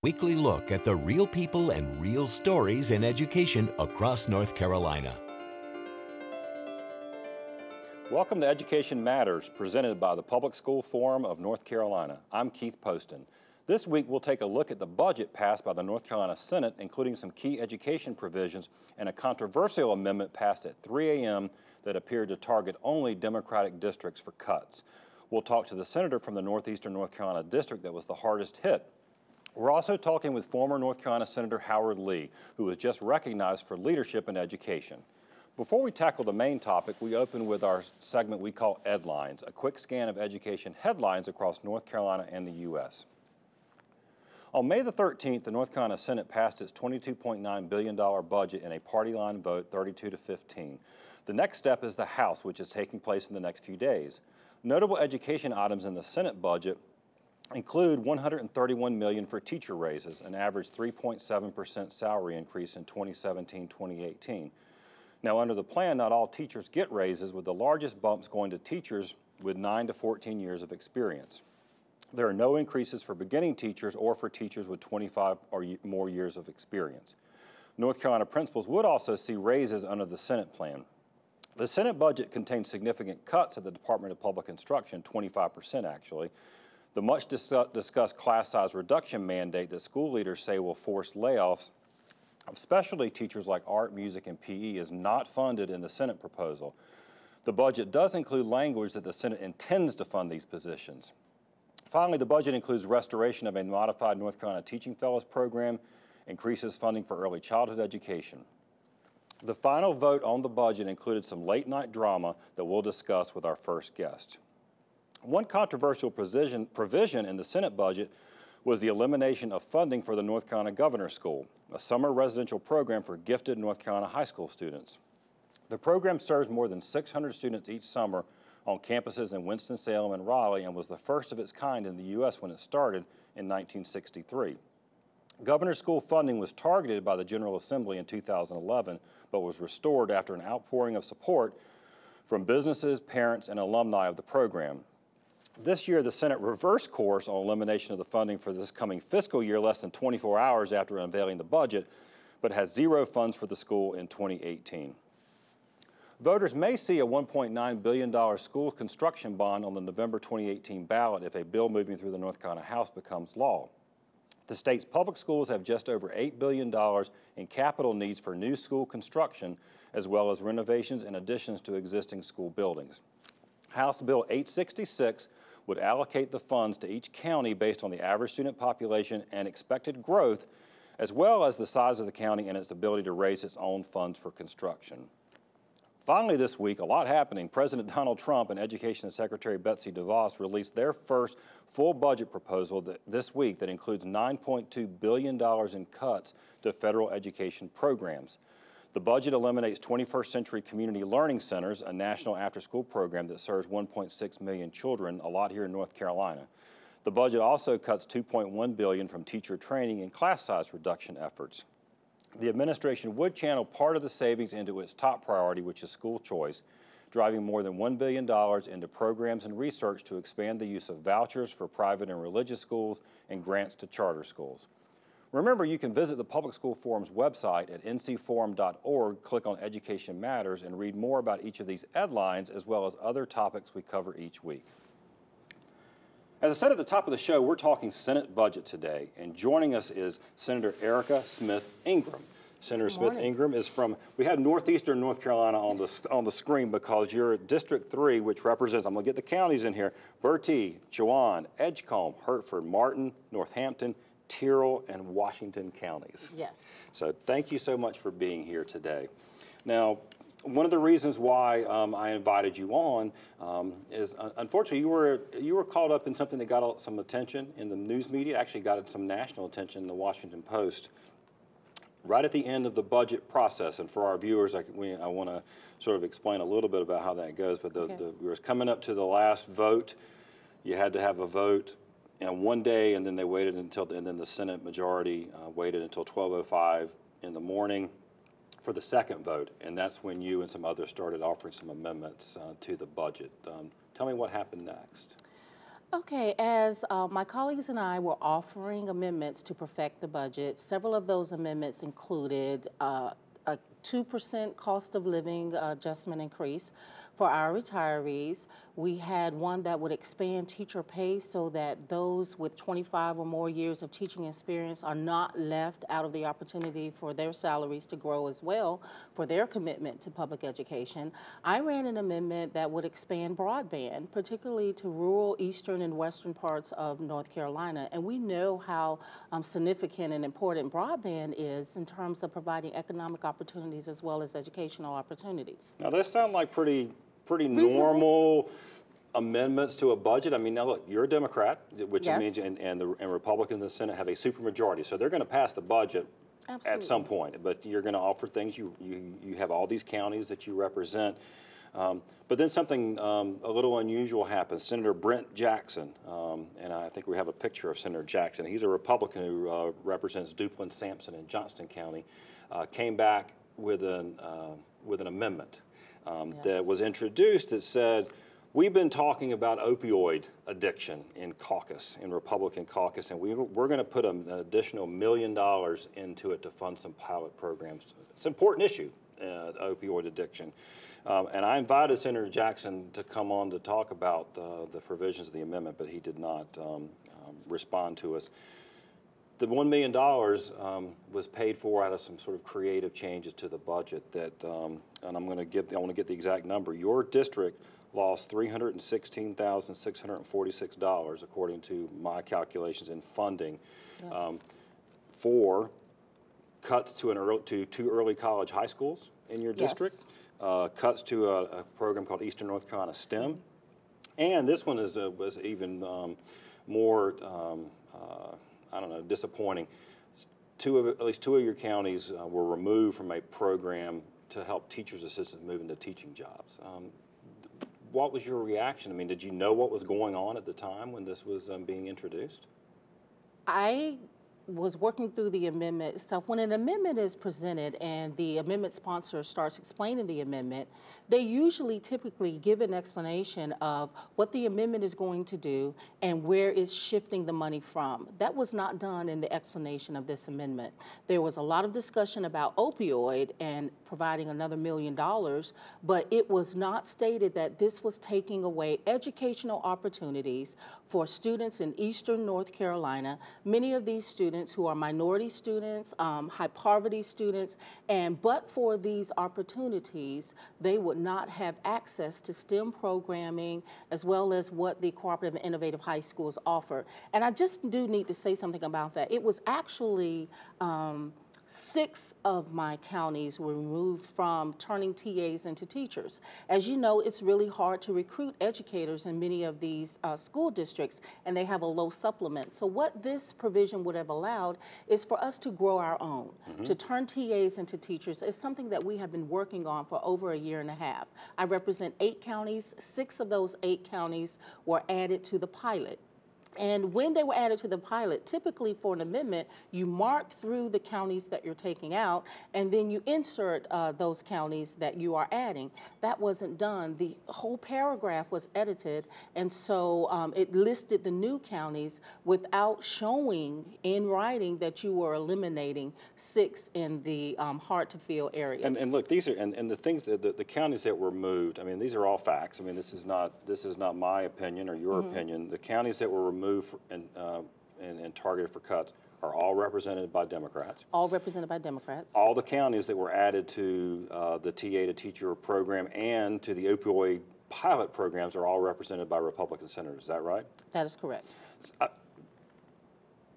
weekly look at the real people and real stories in education across North Carolina. Welcome to Education Matters, presented by the Public School Forum of North Carolina. I'm Keith Poston. This week, we'll take a look at the budget passed by the North Carolina Senate, including some key education provisions and a controversial amendment passed at 3 a.m. that appeared to target only Democratic districts for cuts. We'll talk to the senator from the Northeastern North Carolina district that was the hardest hit. We're also talking with former North Carolina Senator Howard Lee, who was just recognized for leadership in education. Before we tackle the main topic, we open with our segment we call Headlines, a quick scan of education headlines across North Carolina and the U.S. On May the 13th, the North Carolina Senate passed its $22.9 billion budget in a party line vote 32 to 15. The next step is the House, which is taking place in the next few days. Notable education items in the Senate budget include 131 million for teacher raises, an average 3.7% salary increase in 2017-2018. Now under the plan, not all teachers get raises, with the largest bumps going to teachers with 9 to 14 years of experience. There are no increases for beginning teachers or for teachers with 25 or more years of experience. North Carolina principals would also see raises under the Senate plan. The Senate budget contains significant cuts at the Department of Public Instruction, 25% actually. The much discussed class size reduction mandate that school leaders say will force layoffs of specialty teachers like art, music, and PE is not funded in the Senate proposal. The budget does include language that the Senate intends to fund these positions. Finally, the budget includes restoration of a modified North Carolina Teaching Fellows program, increases funding for early childhood education. The final vote on the budget included some late night drama that we'll discuss with our first guest. One controversial provision, provision in the Senate budget was the elimination of funding for the North Carolina Governor's School, a summer residential program for gifted North Carolina high school students. The program serves more than 600 students each summer on campuses in Winston-Salem and Raleigh and was the first of its kind in the U.S. when it started in 1963. Governor's School funding was targeted by the General Assembly in 2011, but was restored after an outpouring of support from businesses, parents, and alumni of the program. This year, the Senate reversed course on elimination of the funding for this coming fiscal year less than 24 hours after unveiling the budget, but has zero funds for the school in 2018. Voters may see a $1.9 billion school construction bond on the November 2018 ballot if a bill moving through the North Carolina House becomes law. The state's public schools have just over $8 billion in capital needs for new school construction, as well as renovations and additions to existing school buildings. House Bill 866 would allocate the funds to each county based on the average student population and expected growth, as well as the size of the county and its ability to raise its own funds for construction. Finally this week, a lot happening. President Donald Trump and Education Secretary Betsy DeVos released their first full budget proposal this week that includes $9.2 billion in cuts to federal education programs. The budget eliminates 21st Century Community Learning Centers, a national after-school program that serves 1.6 million children, a lot here in North Carolina. The budget also cuts 2.1 billion from teacher training and class size reduction efforts the administration would channel part of the savings into its top priority, which is school choice, driving more than $1 billion into programs and research to expand the use of vouchers for private and religious schools and grants to charter schools. Remember, you can visit the Public School Forum's website at ncforum.org, click on Education Matters, and read more about each of these headlines as well as other topics we cover each week. As I said at the top of the show, we're talking Senate budget today, and joining us is Senator Erica Smith Ingram. Senator Smith Ingram is from, we have Northeastern North Carolina on the, on the screen because you're District 3, which represents, I'm going to get the counties in here, Bertie, Chowan, Edgecombe, Hertford, Martin, Northampton, Tyrrell, and Washington counties. Yes. So thank you so much for being here today. Now, one of the reasons why um, I invited you on um, is, uh, unfortunately, you were you were caught up in something that got some attention in the news media. Actually, got some national attention in the Washington Post. Right at the end of the budget process, and for our viewers, I, I want to sort of explain a little bit about how that goes. But the, okay. the, we were coming up to the last vote. You had to have a vote in one day, and then they waited until, and then the Senate majority uh, waited until 12:05 in the morning for the second vote, and that's when you and some others started offering some amendments uh, to the budget. Um, tell me what happened next. Okay, as uh, my colleagues and I were offering amendments to perfect the budget, several of those amendments included uh, a 2% cost of living uh, adjustment increase for our retirees. We had one that would expand teacher pay so that those with 25 or more years of teaching experience are not left out of the opportunity for their salaries to grow as well for their commitment to public education. I ran an amendment that would expand broadband, particularly to rural, eastern, and western parts of North Carolina. And we know how um, significant and important broadband is in terms of providing economic opportunities as well as educational opportunities. Now, those sound like pretty, pretty normal amendments to a budget. I mean, now look, you're a Democrat, which Yes. means, and, and the and Republicans in the Senate have a supermajority, so they're going to pass the budget at some point. But you're going to offer things. You, you you have all these counties that you represent. Um, but then something um, a little unusual happens. Senator Brent Jackson, um, and I think we have a picture of Senator Jackson. He's a Republican who uh, represents Duplin, Sampson, and Johnston County. Uh, came back with an uh, with an amendment um, that was introduced that said, we've been talking about opioid addiction in caucus, in Republican caucus, and we, we're going to put an additional million dollars into it to fund some pilot programs. It's an important issue, uh, opioid addiction. Um, and I invited Senator Jackson to come on to talk about uh, the provisions of the amendment, but he did not um, um, respond to us. The $1 million um, was paid for out of some sort of creative changes to the budget that, um, and I'm going to get, I want to get the exact number. Your district lost $316,646, according to my calculations in funding, um, for cuts to an early, to two early college high schools in your district, Yes. uh, cuts to a, a program called Eastern North Carolina STEM, and this one is, uh, was even um, more, um, uh, I don't know, disappointing. Two of, at least two of your counties uh, were removed from a program to help teachers' assistants move into teaching jobs. Um, what was your reaction? I mean, did you know what was going on at the time when this was um, being introduced? I was working through the amendment stuff. When an amendment is presented and the amendment sponsor starts explaining the amendment, they usually typically give an explanation of what the amendment is going to do and where it's shifting the money from. That was not done in the explanation of this amendment. There was a lot of discussion about opioid and providing another million dollars, but it was not stated that this was taking away educational opportunities for students in eastern North Carolina. Many of these students who are minority students, um, high poverty students, and but for these opportunities, they would not have access to STEM programming as well as what the cooperative and innovative high schools offer. And I just do need to say something about that. It was actually um, Six of my counties were removed from turning TAs into teachers. As you know, it's really hard to recruit educators in many of these uh, school districts, and they have a low supplement. So, what this provision would have allowed is for us to grow our own, to turn TAs into teachers. It's something that we have been working on for over a year and a half. I represent eight counties. Six of those eight counties were added to the pilot. And when they were added to the pilot, typically for an amendment, you mark through the counties that you're taking out, and then you insert uh, those counties that you are adding. That wasn't done. The whole paragraph was edited, and so um, it listed the new counties without showing in writing that you were eliminating six in the um, hard-to-fill areas. And, and look, these are, and, and the things, that the, the counties that were moved, I mean, these are all facts. I mean, this is not, this is not my opinion or your opinion. The counties that were removed for- and, uh, and, and targeted for cuts are all represented by Democrats. all represented by Democrats. All the counties that were added to uh, the TA to teacher program and to the opioid pilot programs are all represented by Republican senators. Is that right? That is correct.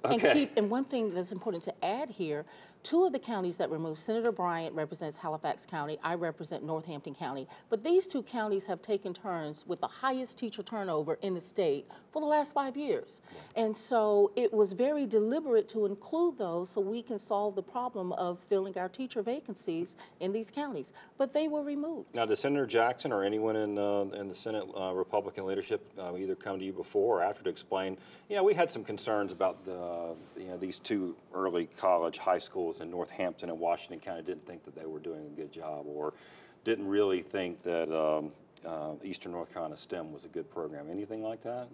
Okay. And keep, and one thing that's important to add here, two of the counties that removed, Senator Bryant represents Halifax County, I represent Northampton County. But these two counties have taken turns with the highest teacher turnover in the state for the last five years. And so it was very deliberate to include those so we can solve the problem of filling our teacher vacancies in these counties. But they were removed. Now, does Senator Jackson or anyone in, uh, in the Senate uh, Republican leadership uh, either come to you before or after to explain, you know, we had some concerns about the, you know, these two early college high schools in Northampton and Washington County didn't think that they were doing a good job or didn't really think that, um, uh, Eastern North Carolina STEM was a good program. Anything like that?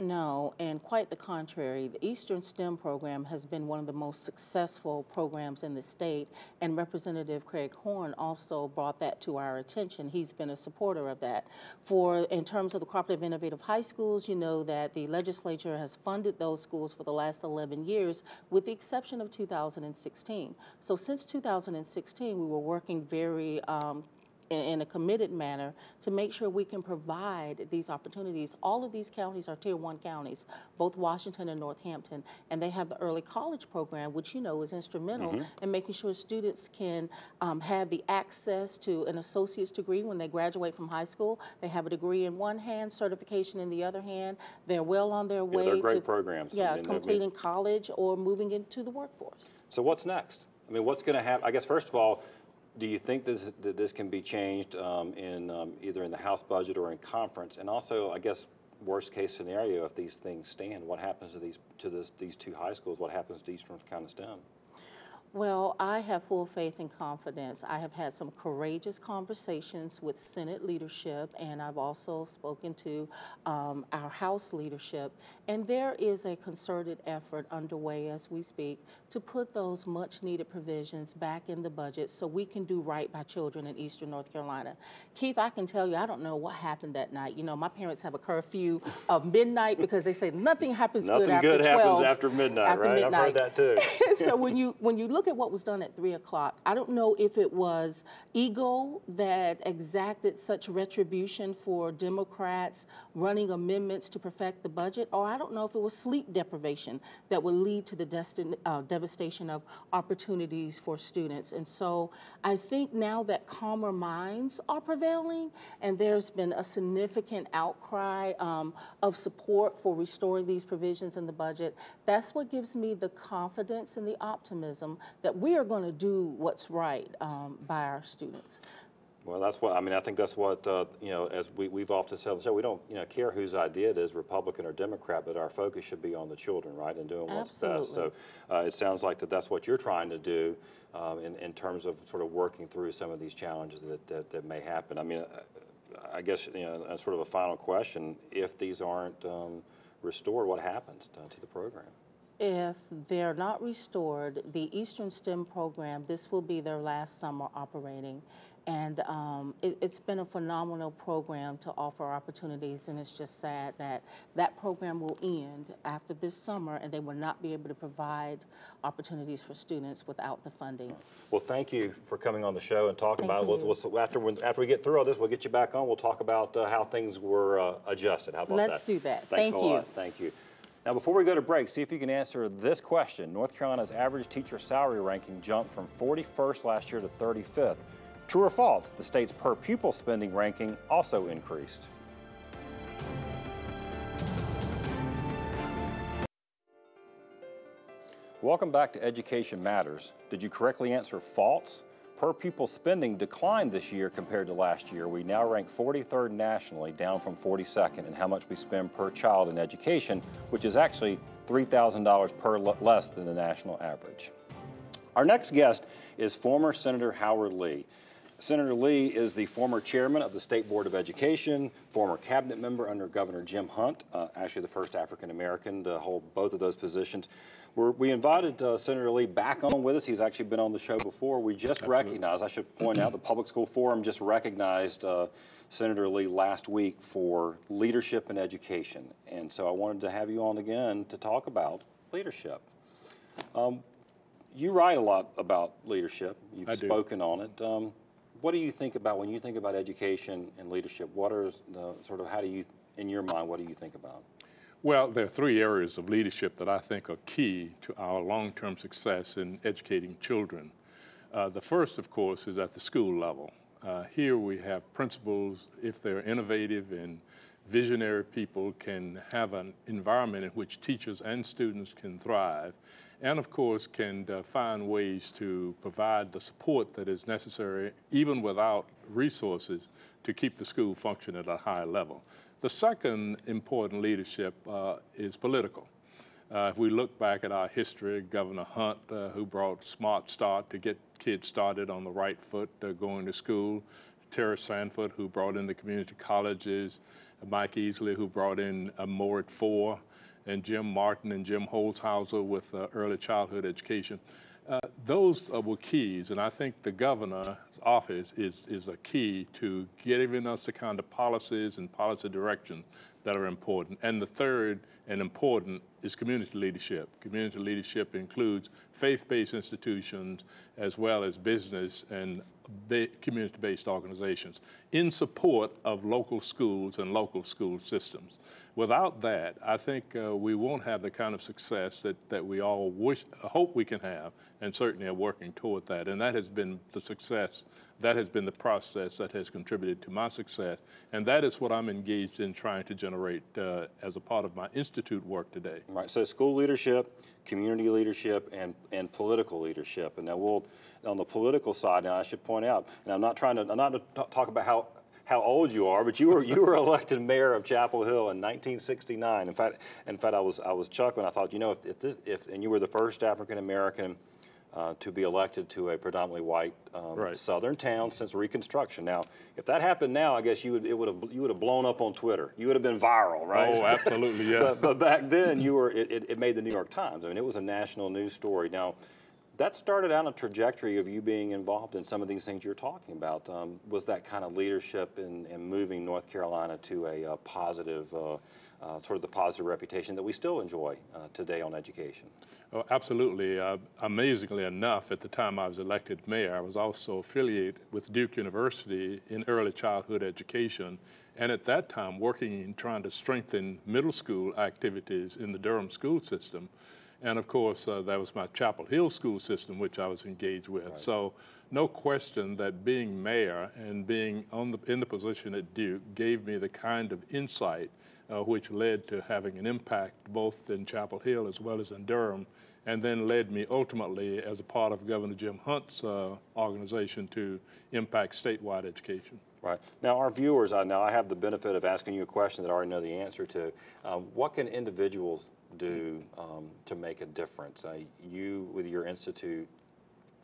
No, and quite the contrary. The Eastern STEM program has been one of the most successful programs in the state, and Representative Craig Horn also brought that to our attention. He's been a supporter of that. For in terms of the cooperative innovative high schools, you know that the legislature has funded those schools for the last 11 years, with the exception of 2016. So since 2016, we were working very um, in, a committed manner to make sure we can provide these opportunities. All of these counties are tier one counties, both Washington and Northampton, and they have the early college program, which you know is instrumental mm -hmm. in making sure students can um, have the access to an associate's degree when they graduate from high school. They have a degree in one hand, certification in the other hand. They're well on their way they're great to programs. Yeah, completing college or moving into the workforce. So what's next? I mean, what's going to happen? I guess first of all, do you think this, that this can be changed um, in um, either in the House budget or in conference? And also, I guess, worst case scenario, if these things stand, what happens to these to this, these two high schools? What happens to Eastern Carolina STEM? Well, I have full faith and confidence. I have had some courageous conversations with Senate leadership, and I've also spoken to um, our House leadership. And there is a concerted effort underway as we speak to put those much needed provisions back in the budget so we can do right by children in Eastern North Carolina. Keith, I can tell you, I don't know what happened that night. You know, my parents have a curfew of midnight because they say nothing happens nothing good after midnight. Nothing good 12. happens after midnight, after right? Midnight. I've heard that too. so when you when you look at what was done at three o'clock, I don't know if it was ego that exacted such retribution for Democrats running amendments to perfect the budget, or I don't know if it was sleep deprivation that would lead to the uh, devastation of opportunities for students. And so I think now that calmer minds are prevailing, and there's been a significant outcry um, of support for restoring these provisions in the budget, that's what gives me the confidence and the optimism that we are going to do what's right um, by our students. Well, that's what I mean. I think that's what uh, you know. As we, we've often said, so we don't you know care whose idea it is, Republican or Democrat, but our focus should be on the children, right, and doing what's Absolutely. best. So uh, it sounds like that that's what you're trying to do um, in in terms of sort of working through some of these challenges that that, that may happen. I mean, uh, I guess you know, sort of a final question: If these aren't um, restored, what happens to, to the program? If they're not restored, the Eastern STEM program, this will be their last summer operating. And um, it, has been a phenomenal program to offer opportunities, and it's just sad that that program will end after this summer, and they will not be able to provide opportunities for students without the funding. Well, thank you for coming on the show and talking thank about it. We'll, we'll, after, after we get through all this, we'll get you back on. We'll talk about uh, how things were uh, adjusted. How about Let's that? Let's do that. Thanks thank a you. Lot. Thank you. Now, before we go to break, see if you can answer this question. North Carolina's average teacher salary ranking jumped from 41st last year to 35th. True or false, the state's per pupil spending ranking also increased. Welcome back to Education Matters. Did you correctly answer false? Per pupil spending declined this year compared to last year. We now rank 43rd nationally, down from 42nd in how much we spend per child in education, which is actually $3,000 per less than the national average. Our next guest is former Senator Howard Lee. Senator Lee is the former chairman of the State Board of Education, former cabinet member under Governor Jim Hunt, uh, actually the first African American to hold both of those positions. We're, we invited uh, Senator Lee back on with us. He's actually been on the show before. We just Absolutely. recognized, I should point out, the Public School Forum just recognized uh, Senator Lee last week for leadership in education. And so I wanted to have you on again to talk about leadership. Um, you write a lot about leadership. You've spoken on it. Um, what do you think about when you think about education and leadership? What are the sort of how do you, in your mind, what do you think about? Well, there are three areas of leadership that I think are key to our long-term success in educating children. Uh, the first, of course, is at the school level. Uh, here we have principals, if they're innovative and visionary people, can have an environment in which teachers and students can thrive and of course can uh, find ways to provide the support that is necessary even without resources to keep the school functioning at a high level. The second important leadership uh, is political. Uh, if we look back at our history, Governor Hunt, uh, who brought Smart Start to get kids started on the right foot uh, going to school, Terry Sanford, who brought in the community colleges, Mike Easley, who brought in a More at Four, and Jim Martin and Jim Holshouser with uh, early childhood education. Uh, those were keys, and I think the governor's office is, is a key to giving us the kind of policies and policy direction that are important. And the third and important is community leadership. Community leadership includes faith-based institutions as well as business and community-based organizations in support of local schools and local school systems. Without that, I think uh, we won't have the kind of success that, that we all wish, hope we can have, and certainly are working toward that. And that has been the success, that has been the process that has contributed to my success. And that is what I'm engaged in trying to generate uh, as a part of my institute work today. Right, so school leadership, community leadership, and, and political leadership. And now we'll, on the political side, now I should point out, and I'm not trying to, I'm not to talk about how how old you are, but you were you were elected mayor of Chapel Hill in 1969. In fact, in fact, I was I was chuckling. I thought, you know, if, if this if and you were the first African American uh, to be elected to a predominantly white um, right. southern town since Reconstruction. Now, if that happened now, I guess you would it would have you would have blown up on Twitter. You would have been viral, right? Oh, absolutely, yeah. but, but, back then, you were it, it, made the New York Times. I mean, it was a national news story. Now that started out a trajectory of you being involved in some of these things you're talking about. Um, was that kind of leadership in, in moving North Carolina to a, a positive, uh, uh, sort of the positive reputation that we still enjoy uh, today on education? Oh, absolutely. Uh, amazingly enough, at the time I was elected mayor, I was also affiliated with Duke University in early childhood education. And at that time, working in trying to strengthen middle school activities in the Durham school system. And of course, uh, that was my Chapel Hill school system, which I was engaged with. Right. So no question that being mayor and being on the, in the position at Duke gave me the kind of insight uh, which led to having an impact both in Chapel Hill as well as in Durham, and then led me ultimately as a part of Governor Jim Hunt's uh, organization to impact statewide education. Right. Now, our viewers, uh, now I have the benefit of asking you a question that I already know the answer to. Um, what can individuals do um, to make a difference? Uh, you, with your institute,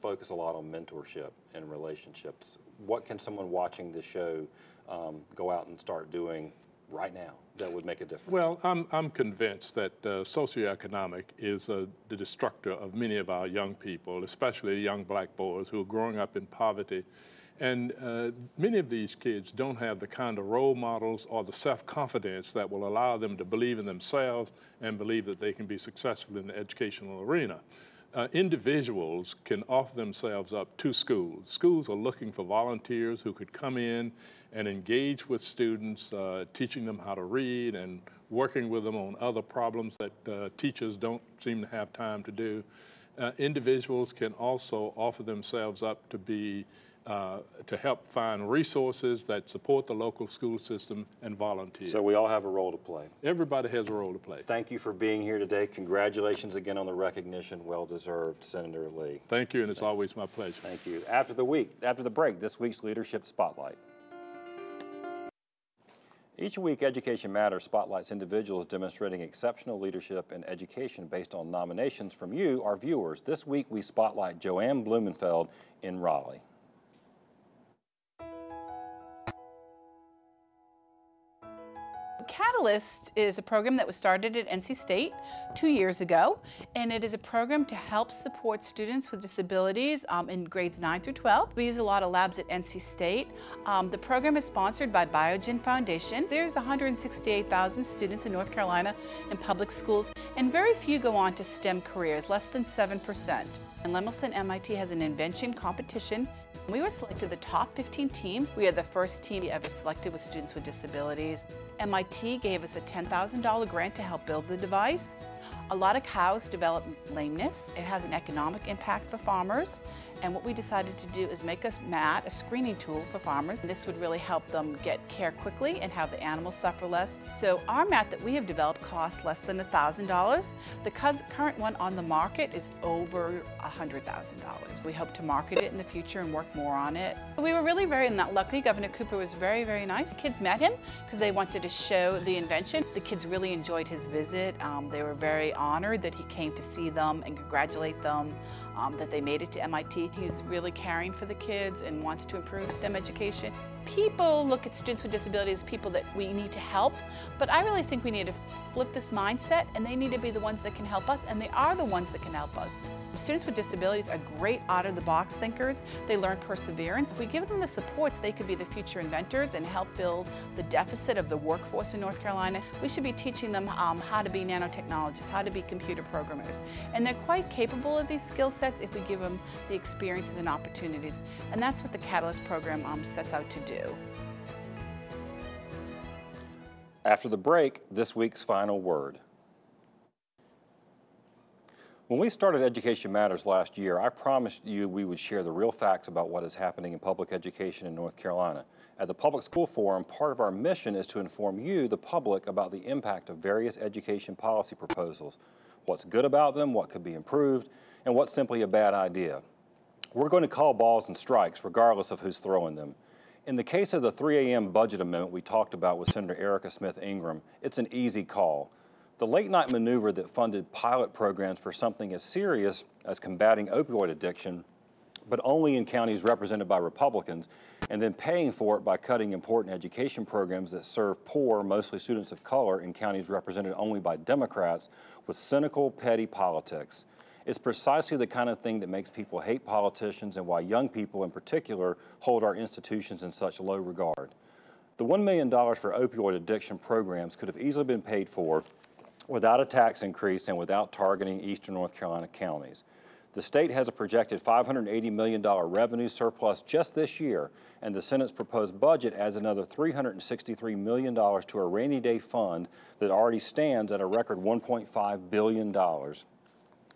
focus a lot on mentorship and relationships. What can someone watching the show um, go out and start doing right now that would make a difference? Well, I'm, I'm convinced that uh, socioeconomic is uh, the destructor of many of our young people, especially young black boys who are growing up in poverty and uh, many of these kids don't have the kind of role models or the self-confidence that will allow them to believe in themselves and believe that they can be successful in the educational arena. Uh, individuals can offer themselves up to schools. Schools are looking for volunteers who could come in and engage with students, uh, teaching them how to read and working with them on other problems that uh, teachers don't seem to have time to do. Uh, individuals can also offer themselves up to be uh, to help find resources that support the local school system and volunteer. So we all have a role to play. Everybody has a role to play. Thank you for being here today. Congratulations again on the recognition. Well deserved, Senator Lee. Thank you, and it's always my pleasure. Thank you. After the week, after the break, this week's Leadership Spotlight. Each week, Education Matters spotlights individuals demonstrating exceptional leadership in education based on nominations from you, our viewers. This week, we spotlight Joanne Blumenfeld in Raleigh. Catalyst is a program that was started at NC State two years ago, and it is a program to help support students with disabilities um, in grades 9 through 12. We use a lot of labs at NC State. Um, the program is sponsored by Biogen Foundation. There's 168,000 students in North Carolina in public schools, and very few go on to STEM careers, less than 7%. And Lemelson MIT has an invention competition we were selected the top 15 teams. We are the first team ever selected with students with disabilities. MIT gave us a $10,000 grant to help build the device. A lot of cows develop lameness. It has an economic impact for farmers. And what we decided to do is make a mat, a screening tool for farmers. This would really help them get care quickly and have the animals suffer less. So our mat that we have developed costs less than $1,000. The current one on the market is over $100,000. We hope to market it in the future and work more on it. We were really very lucky. Governor Cooper was very, very nice. Kids met him because they wanted to show the invention. The kids really enjoyed his visit. Um, they were very honored that he came to see them and congratulate them um, that they made it to MIT. He's really caring for the kids and wants to improve STEM education. People look at students with disabilities as people that we need to help, but I really think we need to flip this mindset and they need to be the ones that can help us and they are the ones that can help us. Students with disabilities are great out-of-the-box thinkers. They learn perseverance. We give them the supports, they could be the future inventors and help build the deficit of the workforce in North Carolina. We should be teaching them um, how to be nanotechnologists, how to be computer programmers. And they're quite capable of these skill sets if we give them the experiences and opportunities. And that's what the Catalyst program um, sets out to do. After the break, this week's final word. When we started Education Matters last year, I promised you we would share the real facts about what is happening in public education in North Carolina. At the Public School Forum, part of our mission is to inform you, the public, about the impact of various education policy proposals, what's good about them, what could be improved, and what's simply a bad idea. We're going to call balls and strikes regardless of who's throwing them. In the case of the 3 a.m. budget amendment we talked about with Senator Erica Smith Ingram, it's an easy call. The late night maneuver that funded pilot programs for something as serious as combating opioid addiction, but only in counties represented by Republicans, and then paying for it by cutting important education programs that serve poor, mostly students of color, in counties represented only by Democrats, with cynical, petty politics. It's precisely the kind of thing that makes people hate politicians and why young people in particular hold our institutions in such low regard. The $1 million for opioid addiction programs could have easily been paid for without a tax increase and without targeting eastern North Carolina counties. The state has a projected $580 million revenue surplus just this year, and the Senate's proposed budget adds another $363 million to a rainy day fund that already stands at a record $1.5 billion.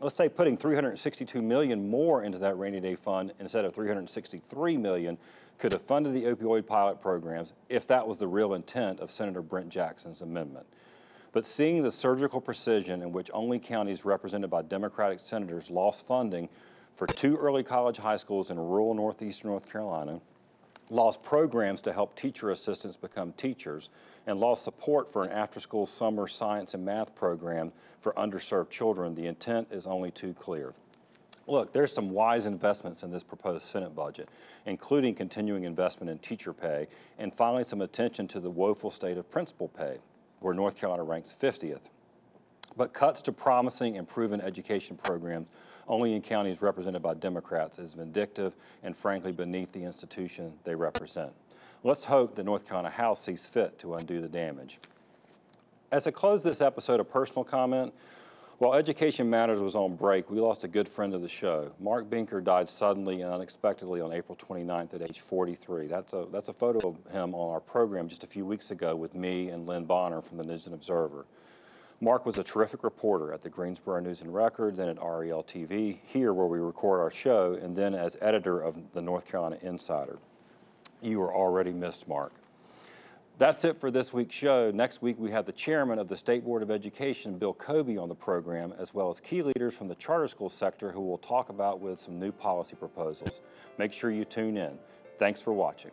Let's say putting 362 million more into that rainy day fund instead of 363 million could have funded the opioid pilot programs if that was the real intent of Senator Brent Jackson's amendment. But seeing the surgical precision in which only counties represented by Democratic senators lost funding for two early college high schools in rural northeastern North Carolina, lost programs to help teacher assistants become teachers, and lost support for an after-school summer science and math program for underserved children, the intent is only too clear. Look, there's some wise investments in this proposed Senate budget, including continuing investment in teacher pay, and finally some attention to the woeful state of principal pay where North Carolina ranks 50th. But cuts to promising and proven education programs only in counties represented by Democrats is vindictive and frankly beneath the institution they represent. Let's hope the North Carolina House sees fit to undo the damage. As I close this episode, a personal comment. While Education Matters was on break, we lost a good friend of the show. Mark Binker died suddenly and unexpectedly on April 29th at age 43. That's a, that's a photo of him on our program just a few weeks ago with me and Lynn Bonner from the News and Observer. Mark was a terrific reporter at the Greensboro News and Record, then at REL TV, here where we record our show, and then as editor of the North Carolina Insider. You are already missed, Mark. That's it for this week's show. Next week, we have the chairman of the State Board of Education, Bill Cobey, on the program, as well as key leaders from the charter school sector who will talk about with some new policy proposals. Make sure you tune in. Thanks for watching.